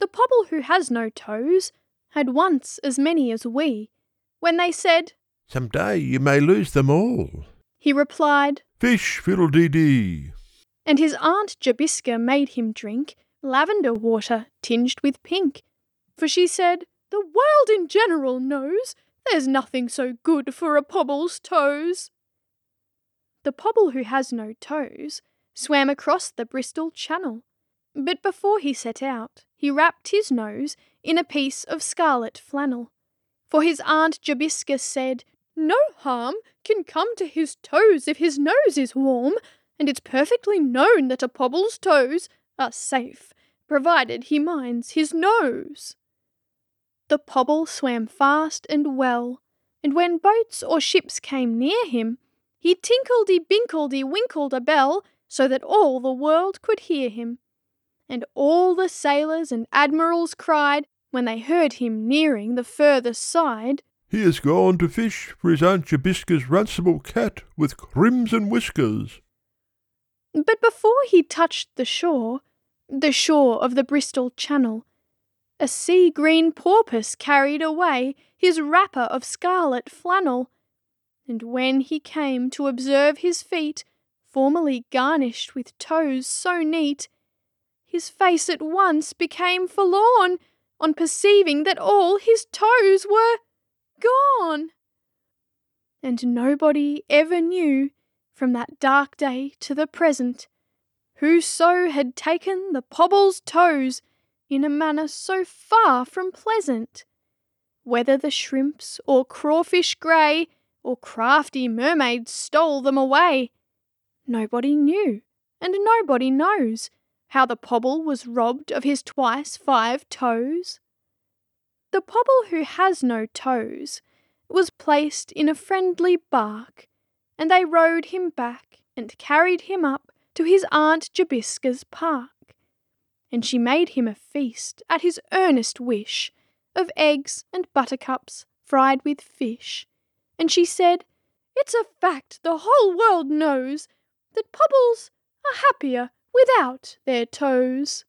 The pobble who has no toes had once as many as we. When they said, Some day you may lose them all. he replied, Fish fiddle-dee-dee. and his aunt Jobiska made him drink lavender water tinged with pink. For she said, The world in general knows there's nothing so good for a pobble's toes. The pobble who has no toes swam across the Bristol Channel, but before he set out, he wrapped his nose in a piece of scarlet flannel. For his aunt Jobiska said, No harm can come to his toes if his nose is warm, and it's perfectly known that a pobble's toes are safe, provided he minds his nose. The pobble swam fast and well, and when boats or ships came near him, he tinkledy binkledy winkled a bell so that all the world could hear him. And all the sailors and admirals cried when they heard him nearing the further side, He has gone to fish for his Aunt Jobiska's runcible cat with crimson whiskers. But before he touched the shore, the shore of the Bristol Channel, a sea green porpoise carried away his wrapper of scarlet flannel, and when he came to observe his feet, formerly garnished with toes so neat, his face at once became forlorn on perceiving that all his toes were gone. And nobody ever knew, from that dark day to the present, whoso had taken the pobble's toes in a manner so far from pleasant. Whether the shrimps or crawfish grey or crafty mermaids stole them away, nobody knew, and nobody knows how the pobble was robbed of his twice five toes. The pobble who has no toes was placed in a friendly bark, and they rowed him back and carried him up to his Aunt Jobiska's park. And she made him a feast at his earnest wish of eggs and buttercups fried with fish. And she said, It's a fact the whole world knows that pobbles are happier without their toes.